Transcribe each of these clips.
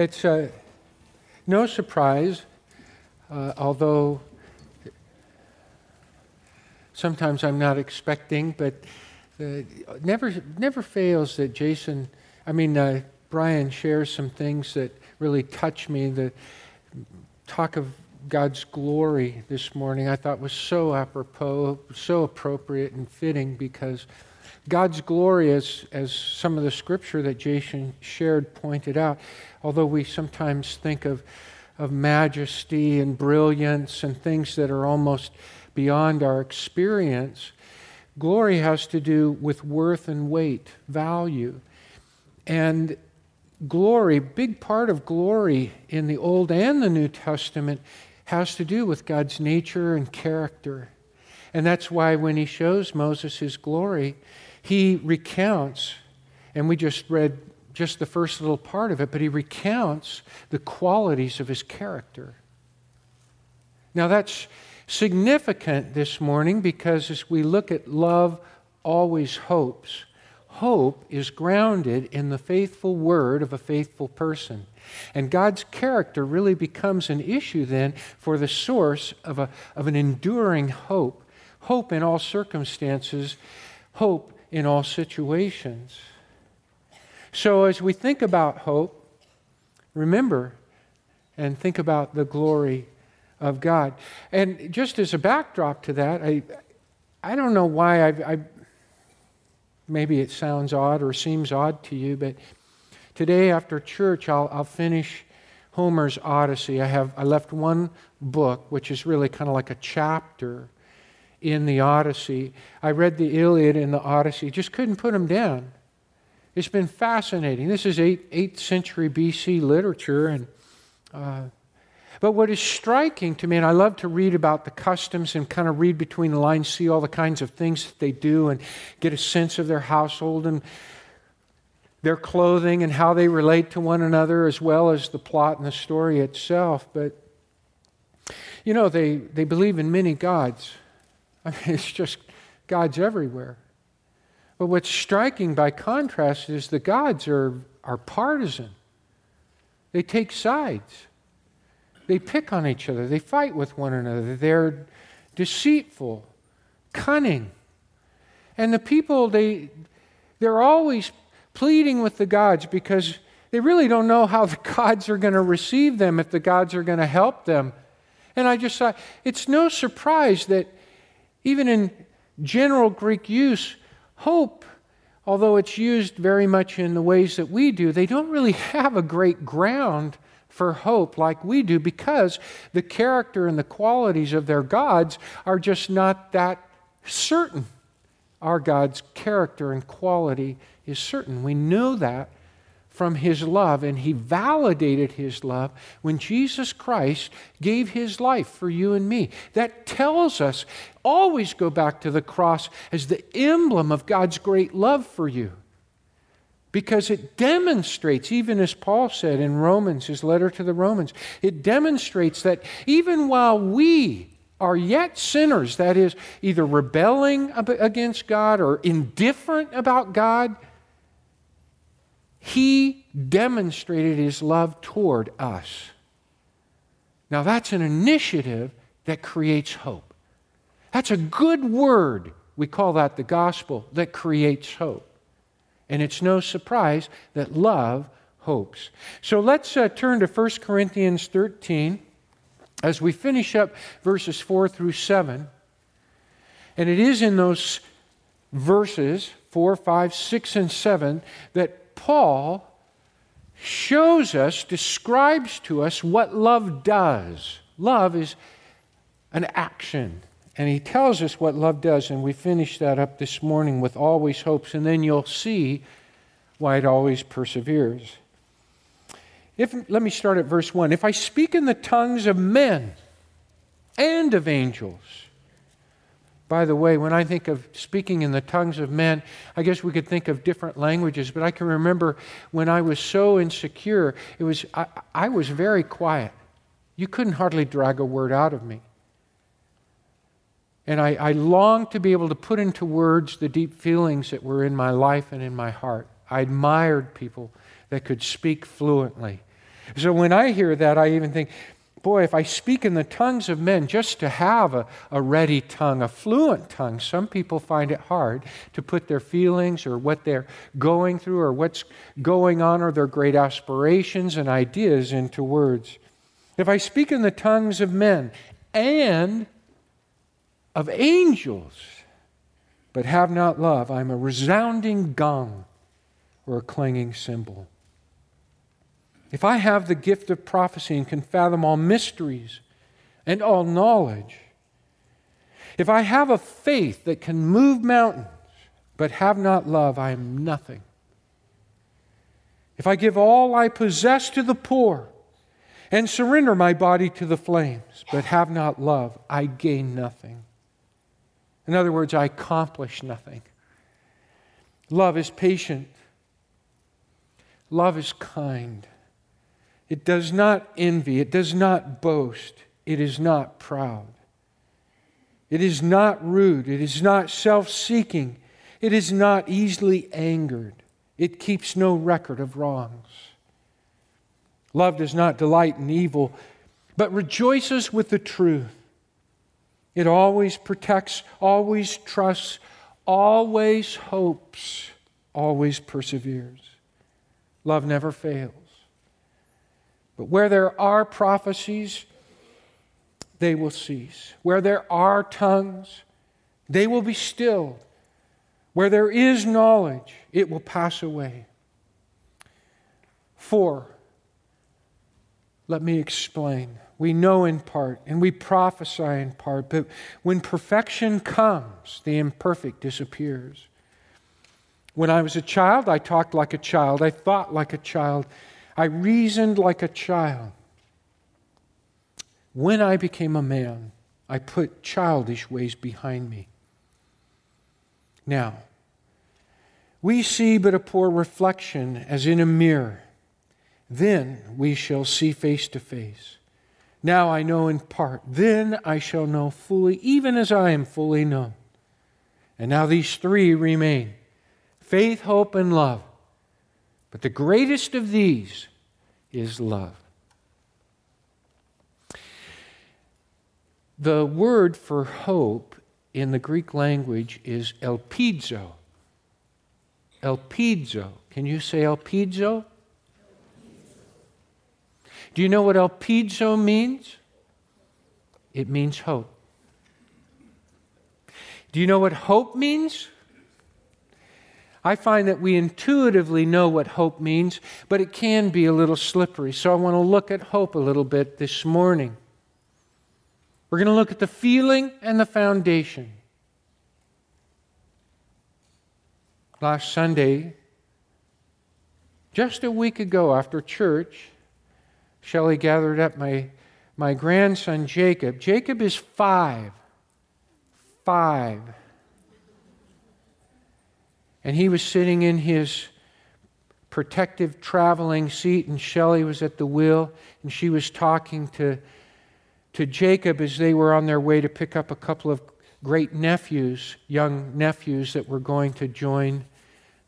It's uh, no surprise, uh, although sometimes I'm not expecting, but uh, never, never fails that Jason, I mean, uh, Brian shares some things that really touch me. The talk of God's glory this morning I thought was so apropos, so appropriate and fitting because God's glory, as, as some of the scripture that Jason shared pointed out, although we sometimes think of, of majesty and brilliance and things that are almost beyond our experience, glory has to do with worth and weight, value. And glory, big part of glory in the Old and the New Testament has to do with God's nature and character. And that's why when he shows Moses his glory, he recounts, and we just read just the first little part of it, but he recounts the qualities of his character. Now, that's significant this morning because as we look at love always hopes, hope is grounded in the faithful word of a faithful person. And God's character really becomes an issue then for the source of, a, of an enduring hope. Hope in all circumstances, hope in all situations. So as we think about hope, remember and think about the glory of God. And just as a backdrop to that, I, I don't know why I've, I, maybe it sounds odd or seems odd to you, but today after church, I'll, I'll finish Homer's Odyssey. I have I left one book, which is really kind of like a chapter in the Odyssey. I read the Iliad and the Odyssey, just couldn't put them down. It's been fascinating. This is 8th, 8th century BC literature, and uh, but what is striking to me, and I love to read about the customs and kind of read between the lines, see all the kinds of things that they do, and get a sense of their household and their clothing and how they relate to one another, as well as the plot and the story itself. But, you know, they, they believe in many gods. I mean, it's just gods everywhere. But what's striking by contrast is the gods are, are partisan, they take sides. They pick on each other. They fight with one another. They're deceitful, cunning. And the people, they, they're always pleading with the gods because they really don't know how the gods are going to receive them, if the gods are going to help them. And I just thought, it's no surprise that even in general Greek use, hope, although it's used very much in the ways that we do, they don't really have a great ground for hope like we do because the character and the qualities of their gods are just not that certain. Our God's character and quality is certain. We know that from his love, and he validated his love when Jesus Christ gave his life for you and me. That tells us always go back to the cross as the emblem of God's great love for you because it demonstrates, even as Paul said in Romans, his letter to the Romans, it demonstrates that even while we are yet sinners, that is, either rebelling against God or indifferent about God, he demonstrated his love toward us. Now, that's an initiative that creates hope. That's a good word. We call that the gospel that creates hope. And it's no surprise that love hopes. So let's uh, turn to 1 Corinthians 13 as we finish up verses 4 through 7. And it is in those verses 4, 5, 6, and 7 that Paul shows us, describes to us what love does. Love is an action. And he tells us what love does, and we finish that up this morning with always hopes, and then you'll see why it always perseveres. If, let me start at verse 1. If I speak in the tongues of men and of angels, by the way, when I think of speaking in the tongues of men, I guess we could think of different languages, but I can remember when I was so insecure, it was I, I was very quiet. You couldn't hardly drag a word out of me. And I, I longed to be able to put into words the deep feelings that were in my life and in my heart. I admired people that could speak fluently. So when I hear that, I even think, boy, if I speak in the tongues of men, just to have a, a ready tongue, a fluent tongue, some people find it hard to put their feelings or what they're going through or what's going on or their great aspirations and ideas into words. If I speak in the tongues of men and of angels, but have not love, I'm a resounding gong or a clanging cymbal. If I have the gift of prophecy and can fathom all mysteries and all knowledge, if I have a faith that can move mountains but have not love, I am nothing. If I give all I possess to the poor and surrender my body to the flames but have not love, I gain nothing. In other words, I accomplish nothing. Love is patient. Love is kind. It does not envy. It does not boast. It is not proud. It is not rude. It is not self seeking. It is not easily angered. It keeps no record of wrongs. Love does not delight in evil, but rejoices with the truth. It always protects, always trusts, always hopes, always perseveres. Love never fails. But where there are prophecies, they will cease. Where there are tongues, they will be stilled. Where there is knowledge, it will pass away. Four, let me explain. We know in part and we prophesy in part, but when perfection comes, the imperfect disappears. When I was a child, I talked like a child, I thought like a child, I reasoned like a child. When I became a man, I put childish ways behind me. Now, we see but a poor reflection as in a mirror. Then we shall see face to face. Now I know in part. Then I shall know fully, even as I am fully known. And now these three remain faith, hope, and love. But the greatest of these is love. The word for hope in the Greek language is elpizo. Elpizo. Can you say elpizo? Do you know what elpizo means? It means hope. Do you know what hope means? I find that we intuitively know what hope means, but it can be a little slippery. So I want to look at hope a little bit this morning. We're going to look at the feeling and the foundation. Last Sunday, just a week ago after church, Shelley gathered up my, my grandson Jacob. Jacob is five. Five. And he was sitting in his protective traveling seat, and Shelley was at the wheel, and she was talking to, to Jacob as they were on their way to pick up a couple of great nephews, young nephews that were going to join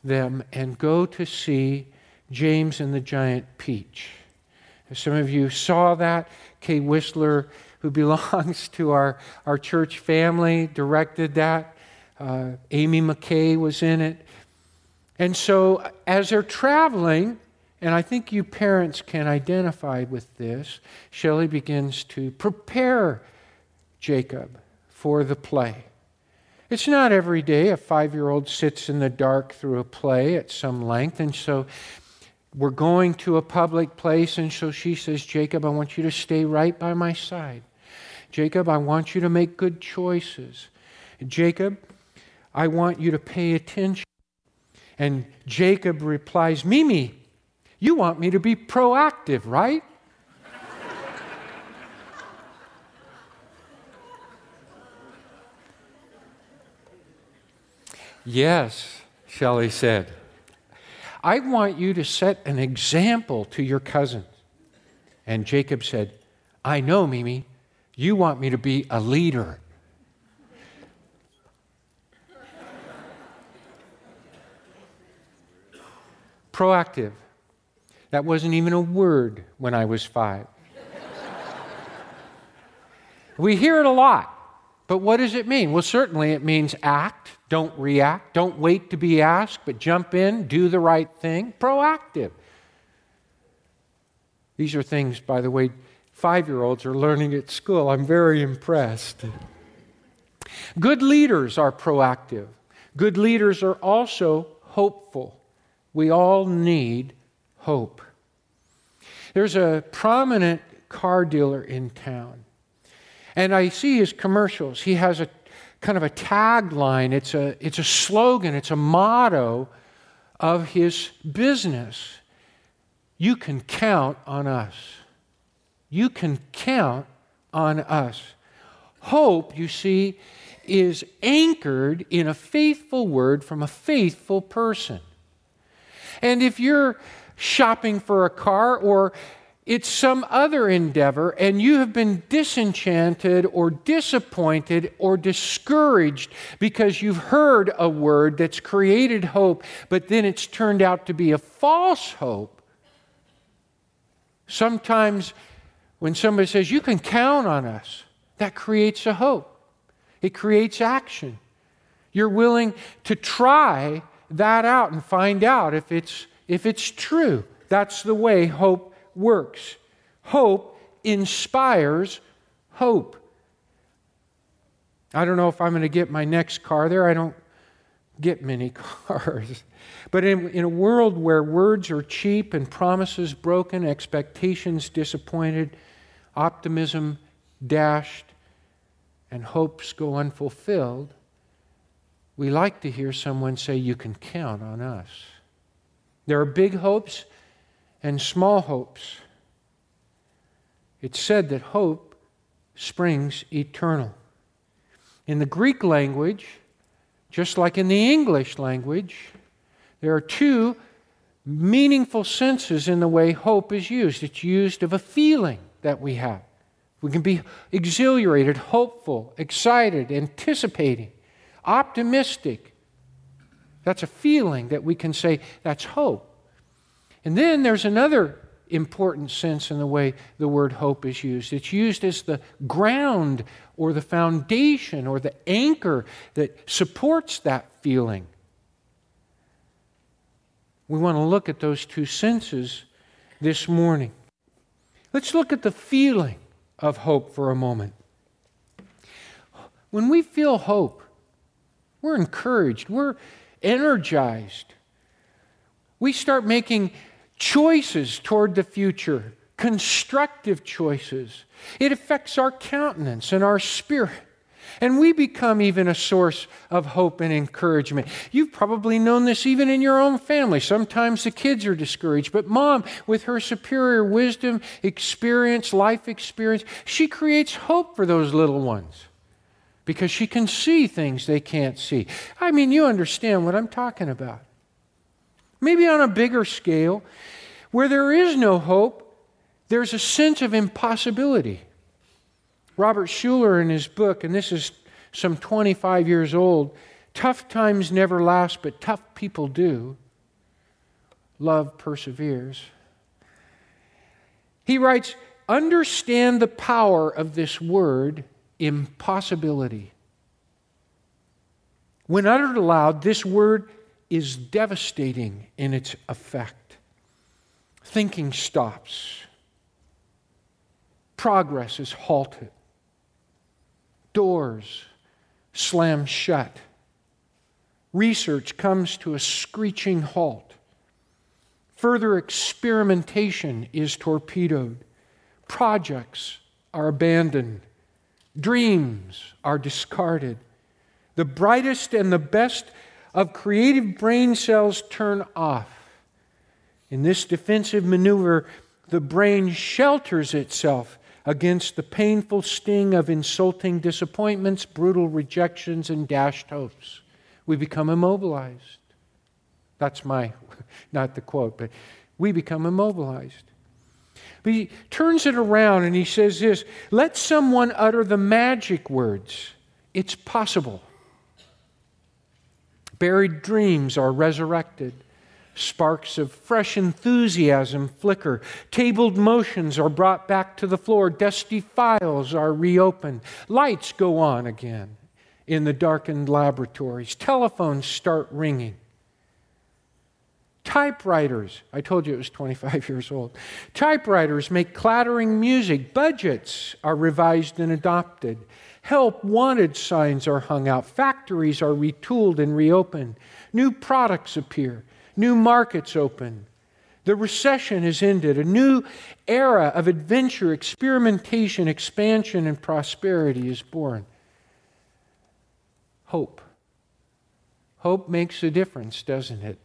them and go to see James and the giant peach. Some of you saw that. Kay Whistler, who belongs to our, our church family, directed that. Uh, Amy McKay was in it. And so, as they're traveling, and I think you parents can identify with this, Shelley begins to prepare Jacob for the play. It's not every day a five year old sits in the dark through a play at some length. And so we're going to a public place. And so she says, Jacob, I want you to stay right by my side. Jacob, I want you to make good choices. Jacob, I want you to pay attention. And Jacob replies, Mimi, you want me to be proactive, right? yes, Shelley said. I want you to set an example to your cousins. And Jacob said, I know, Mimi, you want me to be a leader. Proactive. That wasn't even a word when I was five. we hear it a lot, but what does it mean? Well, certainly it means act, don't react, don't wait to be asked, but jump in, do the right thing, proactive. These are things, by the way, five year olds are learning at school. I'm very impressed. Good leaders are proactive. Good leaders are also hopeful. We all need hope. There's a prominent car dealer in town, and I see his commercials. He has a kind of a tagline, it's a, it's a slogan, it's a motto of his business. You can count on us. You can count on us. Hope, you see, is anchored in a faithful word from a faithful person. And if you're shopping for a car or it's some other endeavor and you have been disenchanted or disappointed or discouraged because you've heard a word that's created hope, but then it's turned out to be a false hope. Sometimes when somebody says, You can count on us, that creates a hope. It creates action. You're willing to try that out and find out if it's, if it's true. That's the way hope works. Hope inspires hope. I don't know if I'm going to get my next car there. I don't get many cars. But in, in a world where words are cheap and promises broken, expectations disappointed, optimism dashed, and hopes go unfulfilled, we like to hear someone say, You can count on us. There are big hopes and small hopes. It's said that hope springs eternal. In the Greek language, just like in the English language, there are two meaningful senses in the way hope is used. It's used of a feeling that we have. We can be exhilarated, hopeful, excited, anticipating, optimistic. That's a feeling that we can say that's hope. And then there's another important sense in the way the word hope is used. It's used as the ground or the foundation or the anchor that supports that feeling. We want to look at those two senses this morning. Let's look at the feeling of hope for a moment. When we feel hope, we're encouraged, we're energized. We start making choices toward the future, constructive choices. It affects our countenance and our spirit. And we become even a source of hope and encouragement. You've probably known this even in your own family. Sometimes the kids are discouraged, but mom, with her superior wisdom, experience, life experience, she creates hope for those little ones because she can see things they can't see. I mean, you understand what I'm talking about. Maybe on a bigger scale, where there is no hope, there's a sense of impossibility. Robert Schuller, in his book, and this is some 25 years old, Tough Times Never Last, but Tough People Do. Love perseveres. He writes, Understand the power of this word, impossibility. When uttered aloud, this word is devastating in its effect. Thinking stops, progress is halted doors slam shut. Research comes to a screeching halt. Further experimentation is torpedoed. Projects are abandoned. Dreams are discarded. The brightest and the best of creative brain cells turn off. In this defensive maneuver, the brain shelters itself against the painful sting of insulting disappointments, brutal rejections, and dashed hopes. We become immobilized. That's my, not the quote, but we become immobilized. But he turns it around and he says this let someone utter the magic words. It's possible. Buried dreams are resurrected. Sparks of fresh enthusiasm flicker. Tabled motions are brought back to the floor. Dusty files are reopened. Lights go on again in the darkened laboratories. Telephones start ringing. Typewriters, I told you it was 25 years old. Typewriters make clattering music. Budgets are revised and adopted. Help wanted signs are hung out. Factories are retooled and reopened. New products appear. New markets open. The recession has ended. A new era of adventure, experimentation, expansion, and prosperity is born. Hope. Hope makes a difference, doesn't it?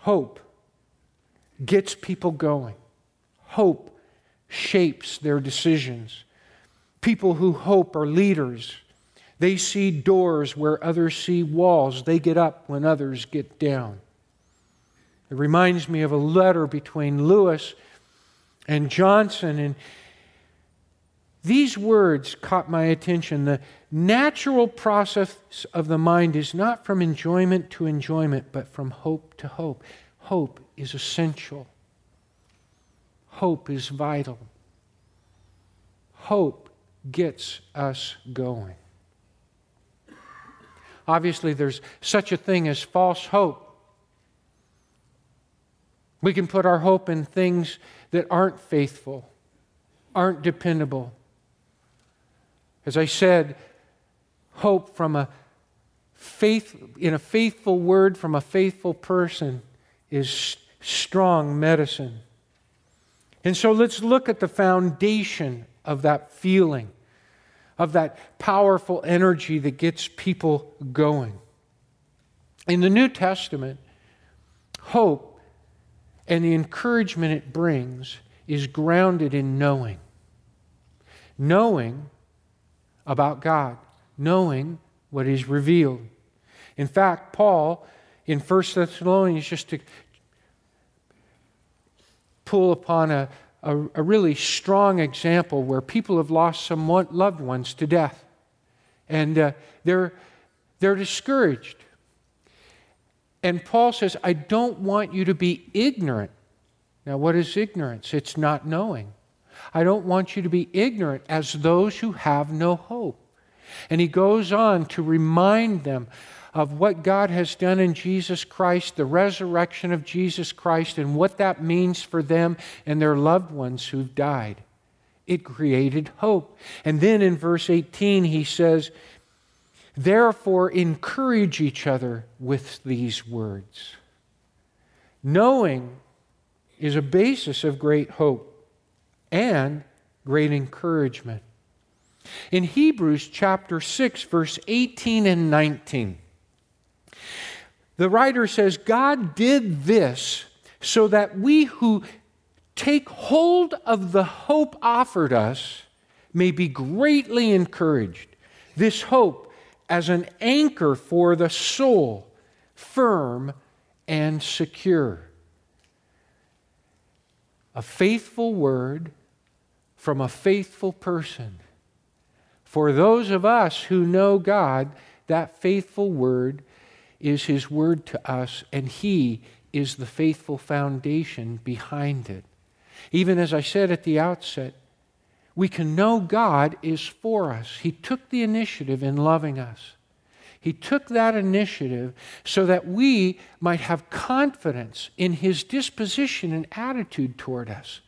Hope gets people going. Hope shapes their decisions. People who hope are leaders. They see doors where others see walls. They get up when others get down. It reminds me of a letter between Lewis and Johnson. And these words caught my attention. The natural process of the mind is not from enjoyment to enjoyment, but from hope to hope. Hope is essential, hope is vital. Hope gets us going. Obviously, there's such a thing as false hope. We can put our hope in things that aren't faithful, aren't dependable. As I said, hope from a faith in a faithful word from a faithful person is strong medicine. And so let's look at the foundation of that feeling of that powerful energy that gets people going. In the New Testament, hope and the encouragement it brings is grounded in knowing. Knowing about God, knowing what is revealed. In fact, Paul in 1 Thessalonians, just to pull upon a, a, a really strong example where people have lost some loved ones to death. And uh, they're, they're discouraged. And Paul says, I don't want you to be ignorant. Now, what is ignorance? It's not knowing. I don't want you to be ignorant as those who have no hope. And he goes on to remind them of what God has done in Jesus Christ, the resurrection of Jesus Christ, and what that means for them and their loved ones who've died. It created hope. And then in verse 18, he says, Therefore, encourage each other with these words. Knowing is a basis of great hope and great encouragement. In Hebrews chapter 6, verse 18 and 19, the writer says, God did this so that we who take hold of the hope offered us may be greatly encouraged. This hope as an anchor for the soul, firm and secure. A faithful word from a faithful person. For those of us who know God, that faithful word is His word to us, and He is the faithful foundation behind it. Even as I said at the outset, we can know God is for us. He took the initiative in loving us. He took that initiative so that we might have confidence in His disposition and attitude toward us.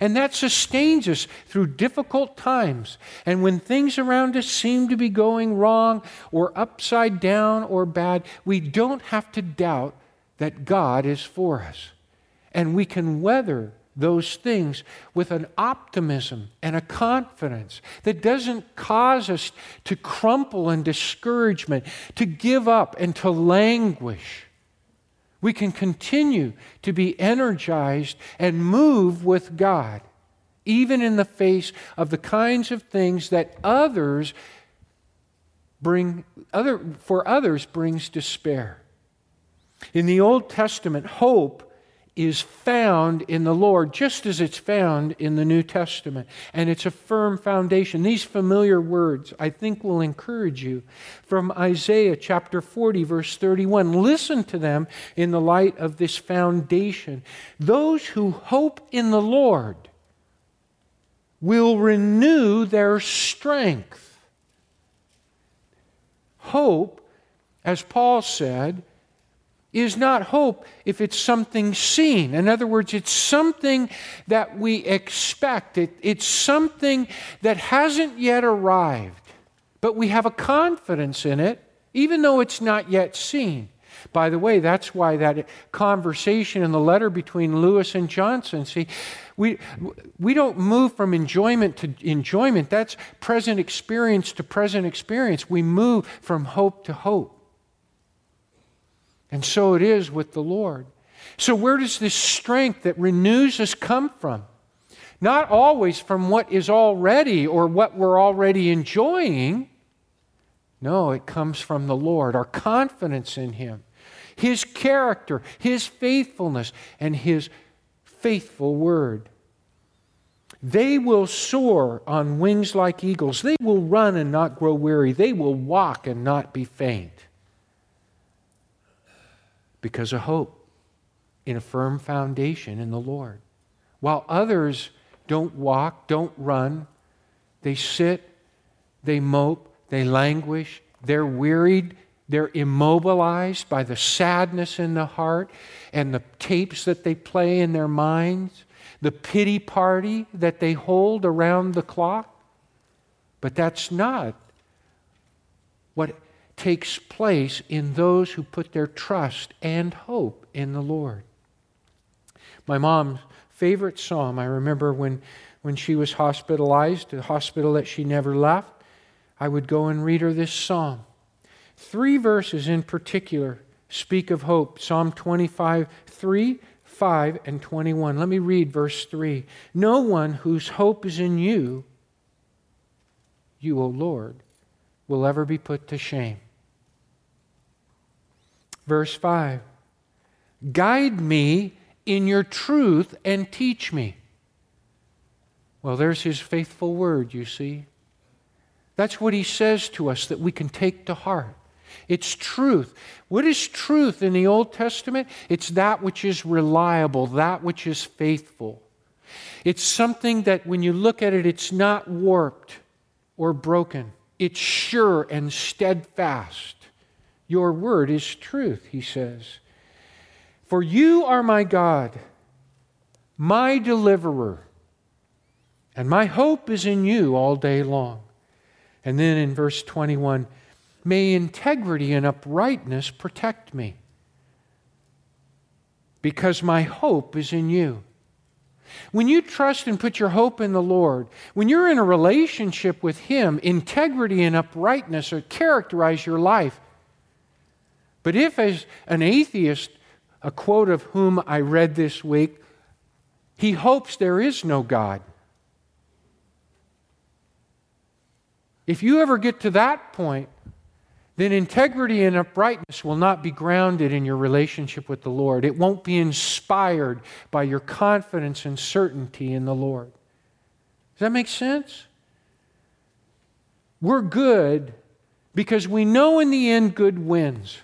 And that sustains us through difficult times. And when things around us seem to be going wrong or upside down or bad, we don't have to doubt that God is for us. And we can weather those things with an optimism and a confidence that doesn't cause us to crumple in discouragement, to give up, and to languish. We can continue to be energized and move with God, even in the face of the kinds of things that others bring other for others brings despair. In the Old Testament, hope is found in the Lord, just as it's found in the New Testament. And it's a firm foundation. These familiar words, I think, will encourage you. From Isaiah chapter 40, verse 31, listen to them in the light of this foundation. Those who hope in the Lord will renew their strength. Hope, as Paul said, is not hope if it's something seen. In other words, it's something that we expect, it, it's something that hasn't yet arrived, but we have a confidence in it, even though it's not yet seen. By the way, that's why that conversation in the letter between Lewis and Johnson, see, we, we don't move from enjoyment to enjoyment. That's present experience to present experience. We move from hope to hope. And so it is with the Lord. So, where does this strength that renews us come from? Not always from what is already or what we're already enjoying. No, it comes from the Lord, our confidence in Him, His character, His faithfulness, and His faithful word. They will soar on wings like eagles. They will run and not grow weary. They will walk and not be faint because of hope in a firm foundation in the Lord. While others don't walk, don't run, they sit, they mope, they languish, they're wearied, they're immobilized by the sadness in the heart and the tapes that they play in their minds, the pity party that they hold around the clock. But that's not what takes place in those who put their trust and hope in the Lord. My mom's favorite psalm, I remember when, when she was hospitalized, a hospital that she never left, I would go and read her this psalm. Three verses in particular speak of hope Psalm 25, 3, 5, and 21. Let me read verse 3. No one whose hope is in you, you, O Lord, will ever be put to shame. Verse 5 Guide me in your truth and teach me. Well, there's his faithful word, you see. That's what he says to us that we can take to heart. It's truth. What is truth in the Old Testament? It's that which is reliable, that which is faithful. It's something that when you look at it, it's not warped or broken. It's sure and steadfast. Your word is truth, he says. For you are my God, my deliverer, and my hope is in you all day long. And then in verse 21, may integrity and uprightness protect me, because my hope is in you. When you trust and put your hope in the Lord, when you're in a relationship with Him, integrity and uprightness are characterize your life. But if, as an atheist, a quote of whom I read this week, he hopes there is no God. If you ever get to that point, then integrity and uprightness will not be grounded in your relationship with the Lord. It won't be inspired by your confidence and certainty in the Lord. Does that make sense? We're good because we know in the end good wins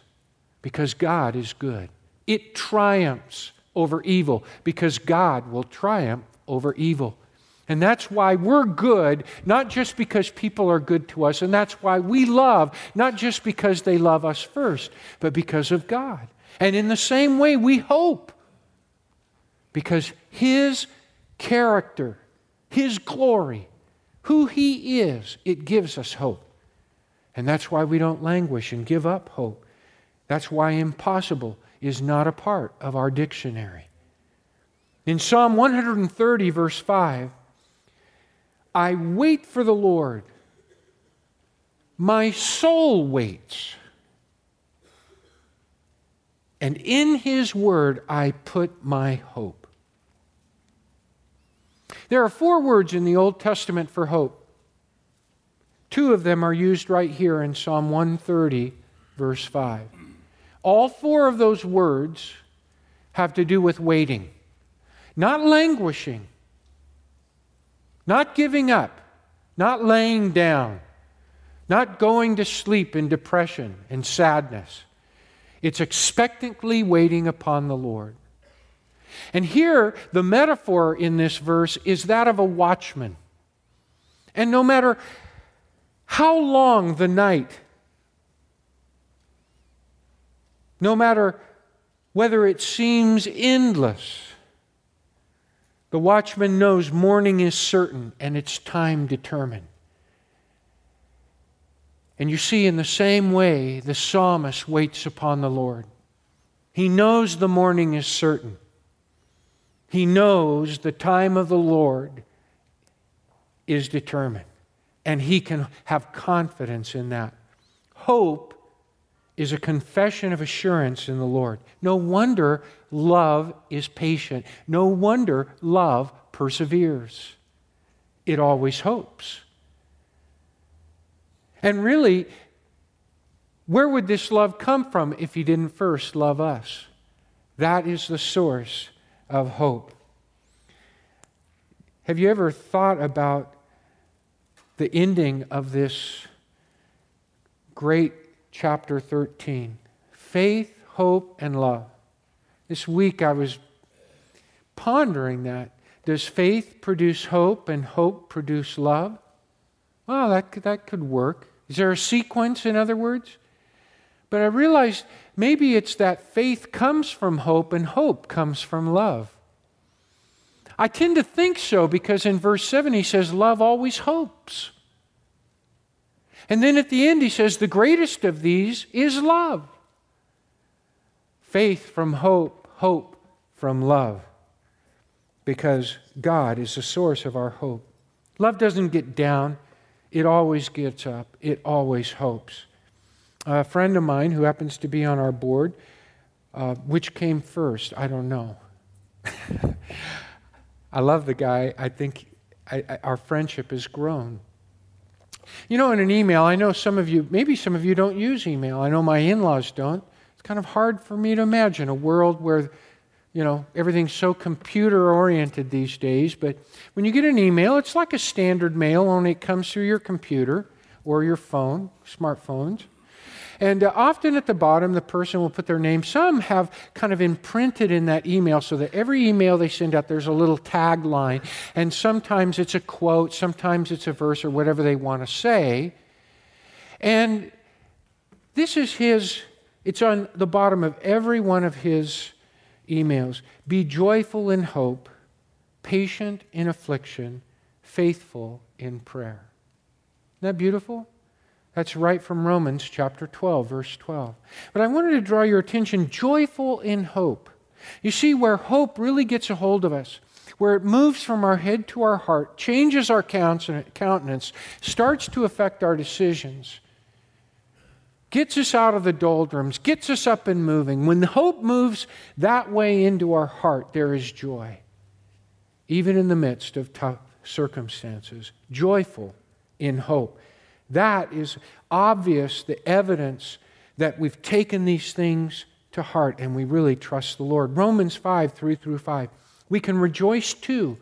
because God is good. It triumphs over evil because God will triumph over evil. And that's why we're good, not just because people are good to us, and that's why we love, not just because they love us first, but because of God. And in the same way, we hope because His character, His glory, who He is, it gives us hope. And that's why we don't languish and give up hope. That's why impossible is not a part of our dictionary. In Psalm 130, verse 5, I wait for the Lord. My soul waits. And in his word I put my hope. There are four words in the Old Testament for hope. Two of them are used right here in Psalm 130, verse 5. All four of those words have to do with waiting, not languishing, not giving up, not laying down, not going to sleep in depression and sadness. It's expectantly waiting upon the Lord. And here, the metaphor in this verse is that of a watchman. And no matter how long the night, no matter whether it seems endless, the watchman knows morning is certain and its time determined. And you see, in the same way, the psalmist waits upon the Lord. He knows the morning is certain. He knows the time of the Lord is determined, and he can have confidence in that. Hope is a confession of assurance in the Lord. No wonder love is patient. No wonder love perseveres. It always hopes. And really, where would this love come from if he didn't first love us? That is the source of hope. Have you ever thought about the ending of this great chapter 13? Faith, hope, and love. This week I was pondering that. Does faith produce hope and hope produce love? Well, that, that could work. Is there a sequence, in other words? But I realized maybe it's that faith comes from hope and hope comes from love. I tend to think so because in verse 7 he says, Love always hopes. And then at the end he says, The greatest of these is love. Faith from hope, hope from love. Because God is the source of our hope. Love doesn't get down, it always gets up, it always hopes. A friend of mine who happens to be on our board, uh, which came first? I don't know. I love the guy. I think I, I, our friendship has grown. You know, in an email, I know some of you, maybe some of you don't use email. I know my in laws don't. It's kind of hard for me to imagine a world where, you know, everything's so computer oriented these days. But when you get an email, it's like a standard mail, only it comes through your computer or your phone, smartphones. And uh, often at the bottom, the person will put their name. Some have kind of imprinted in that email so that every email they send out, there's a little tagline. And sometimes it's a quote, sometimes it's a verse or whatever they want to say. And this is his, it's on the bottom of every one of his emails. Be joyful in hope, patient in affliction, faithful in prayer. Isn't that beautiful? That's right from Romans chapter 12, verse 12. But I wanted to draw your attention joyful in hope. You see, where hope really gets a hold of us, where it moves from our head to our heart, changes our countenance, starts to affect our decisions, gets us out of the doldrums, gets us up and moving. When hope moves that way into our heart, there is joy, even in the midst of tough circumstances. Joyful in hope. That is obvious, the evidence that we've taken these things to heart and we really trust the Lord. Romans 5 3 through 5. We can rejoice too,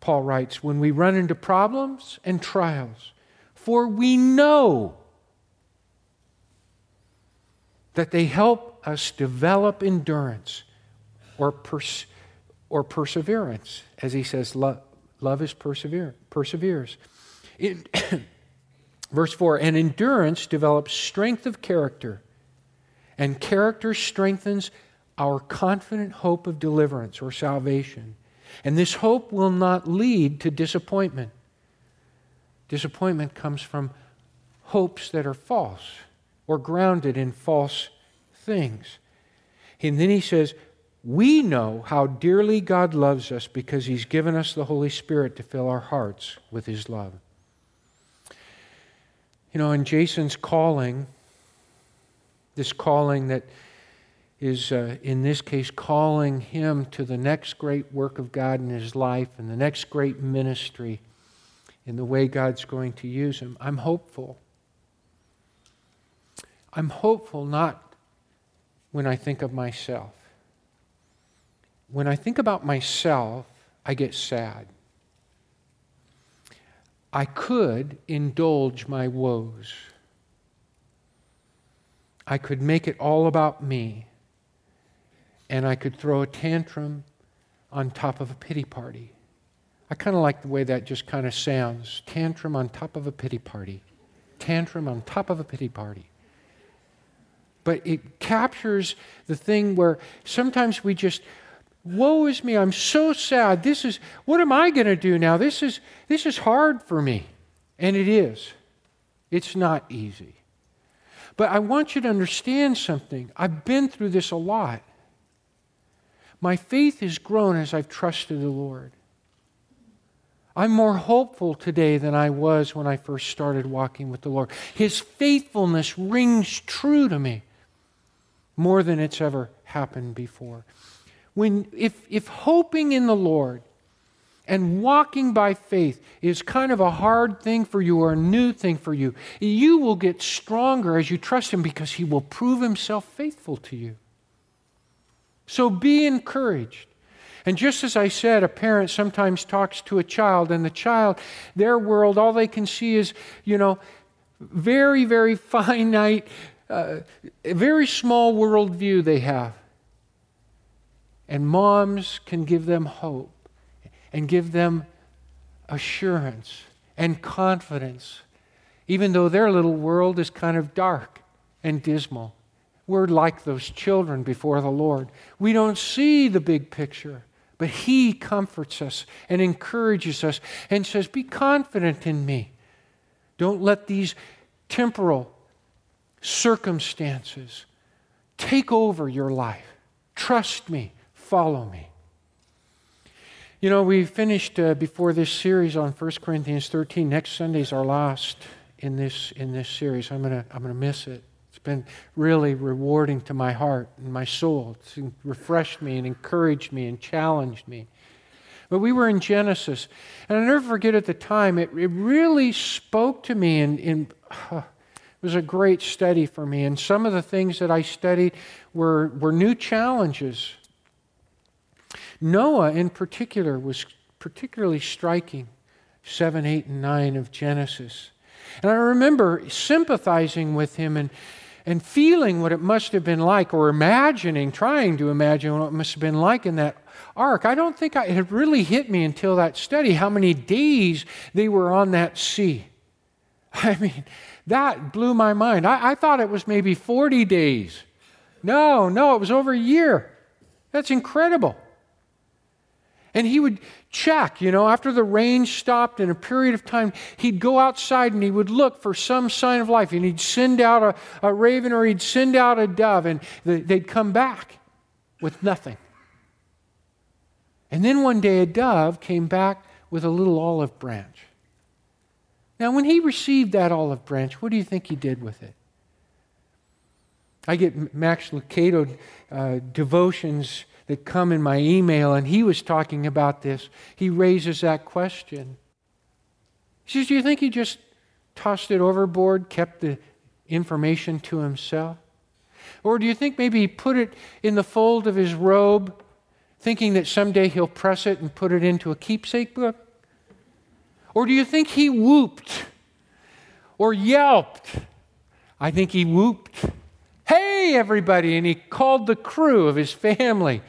Paul writes, when we run into problems and trials, for we know that they help us develop endurance or, pers- or perseverance. As he says, love, love is persevere, perseveres. In, verse 4 And endurance develops strength of character, and character strengthens our confident hope of deliverance or salvation. And this hope will not lead to disappointment. Disappointment comes from hopes that are false or grounded in false things. And then he says, We know how dearly God loves us because he's given us the Holy Spirit to fill our hearts with his love. You know, in Jason's calling, this calling that is, uh, in this case, calling him to the next great work of God in his life and the next great ministry in the way God's going to use him, I'm hopeful. I'm hopeful not when I think of myself. when I think about myself, I get sad. I could indulge my woes. I could make it all about me. And I could throw a tantrum on top of a pity party. I kind of like the way that just kind of sounds. Tantrum on top of a pity party. Tantrum on top of a pity party. But it captures the thing where sometimes we just, woe is me, I'm so sad. This is, what am I going to do now? This is, this is hard for me. And it is. It's not easy. But I want you to understand something. I've been through this a lot. My faith has grown as I've trusted the Lord. I'm more hopeful today than I was when I first started walking with the Lord. His faithfulness rings true to me more than it's ever happened before. When, if, if hoping in the Lord and walking by faith is kind of a hard thing for you or a new thing for you, you will get stronger as you trust Him because He will prove Himself faithful to you. So be encouraged. And just as I said, a parent sometimes talks to a child, and the child, their world, all they can see is, you know, very, very finite, uh, very small worldview they have. And moms can give them hope and give them assurance and confidence, even though their little world is kind of dark and dismal. We're like those children before the Lord. We don't see the big picture. But He comforts us and encourages us and says, Be confident in me. Don't let these temporal circumstances take over your life. Trust me, follow me. You know, we finished uh, before this series on 1 Corinthians 13. Next Sunday is our last in this, in this series. I'm going to I'm going to miss it It's been really rewarding to my heart and my soul. It's refreshed me and encouraged me and challenged me. But we were in Genesis, and I'll never forget at the time, it, it really spoke to me, and, and uh, it was a great study for me. And some of the things that I studied were, were new challenges. Noah, in particular, was particularly striking 7, 8, and 9 of Genesis. And I remember sympathizing with him and, and feeling what it must have been like, or imagining, trying to imagine what it must have been like in that ark. I don't think I, it really hit me until that study how many days they were on that sea. I mean, that blew my mind. I, I thought it was maybe 40 days. No, no, it was over a year. That's incredible. And he would check, you know, after the rain stopped in a period of time, he'd go outside and he would look for some sign of life. And he'd send out a, a raven or he'd send out a dove, and they'd come back with nothing. And then one day a dove came back with a little olive branch. Now, when he received that olive branch, what do you think he did with it? I get Max Lucado uh, devotions that come in my email, and he was talking about this. He raises that question. He says, Do you think he just tossed it overboard, kept the information to himself? Or do you think maybe he put it in the fold of his robe, thinking that someday he'll press it and put it into a keepsake book? Or do you think he whooped or yelped? I think he whooped. Hey, everybody! And he called the crew of his family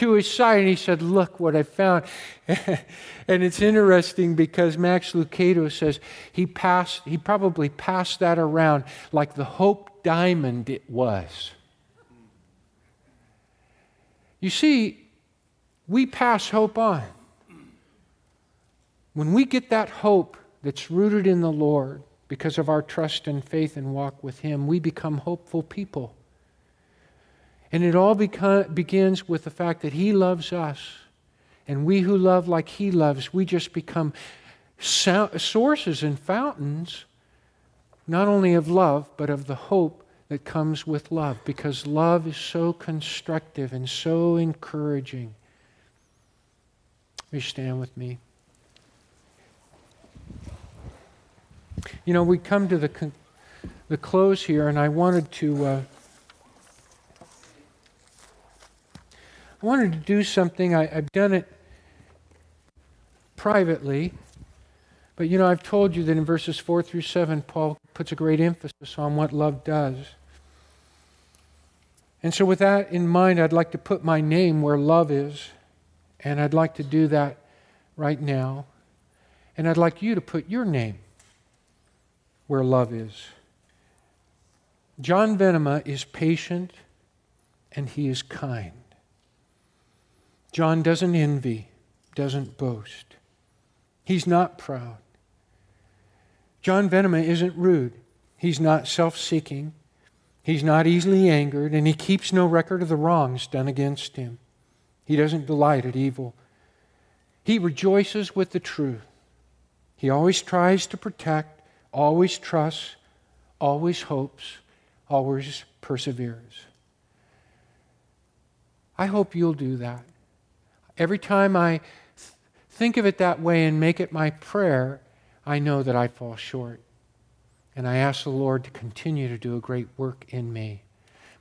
to his side and he said, Look what I found. and it's interesting because Max Lucado says he passed, he probably passed that around like the Hope Diamond it was. You see, we pass hope on. When we get that hope that's rooted in the Lord because of our trust and faith and walk with Him, we become hopeful people. And it all beca- begins with the fact that He loves us. And we who love like He loves, we just become so- sources and fountains, not only of love, but of the hope that comes with love, because love is so constructive and so encouraging. Will you stand with me? You know, we come to the, con- the close here, and I wanted to. Uh, I wanted to do something. I, I've done it privately. But you know, I've told you that in verses 4 through 7, Paul puts a great emphasis on what love does. And so, with that in mind, I'd like to put my name where love is. And I'd like to do that right now. And I'd like you to put your name where love is. John Venema is patient and he is kind. John doesn't envy, doesn't boast. He's not proud. John Venema isn't rude. He's not self seeking. He's not easily angered, and he keeps no record of the wrongs done against him. He doesn't delight at evil. He rejoices with the truth. He always tries to protect, always trusts, always hopes, always perseveres. I hope you'll do that. Every time I think of it that way and make it my prayer, I know that I fall short. And I ask the Lord to continue to do a great work in me.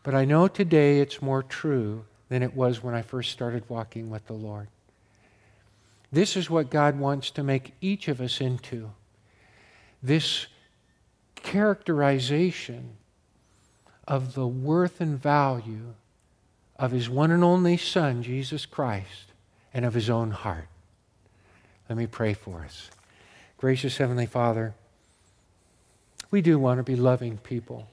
But I know today it's more true than it was when I first started walking with the Lord. This is what God wants to make each of us into this characterization of the worth and value of His one and only Son, Jesus Christ, and of His own heart. Let me pray for us. Gracious Heavenly Father, we do want to be loving people.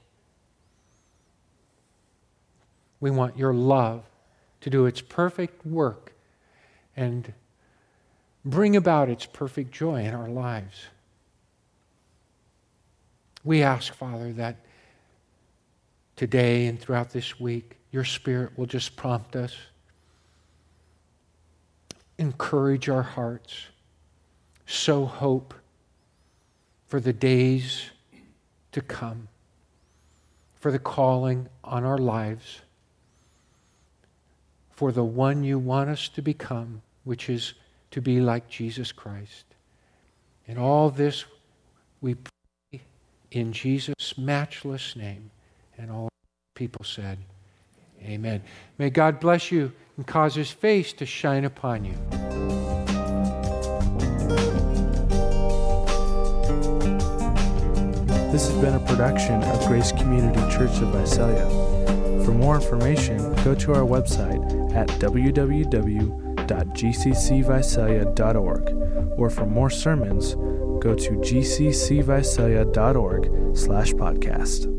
We want your love to do its perfect work and bring about its perfect joy in our lives. We ask, Father, that today and throughout this week, your Spirit will just prompt us, encourage our hearts, sow hope for the days to come, for the calling on our lives, for the one you want us to become, which is to be like Jesus Christ. In all this, we pray in Jesus' matchless name. And all people said, Amen. May God bless you and cause his face to shine upon you. This has been a production of Grace Community Church of Visalia. For more information, go to our website at www.gccvisalia.org or for more sermons, go to gccvisalia.org slash podcast.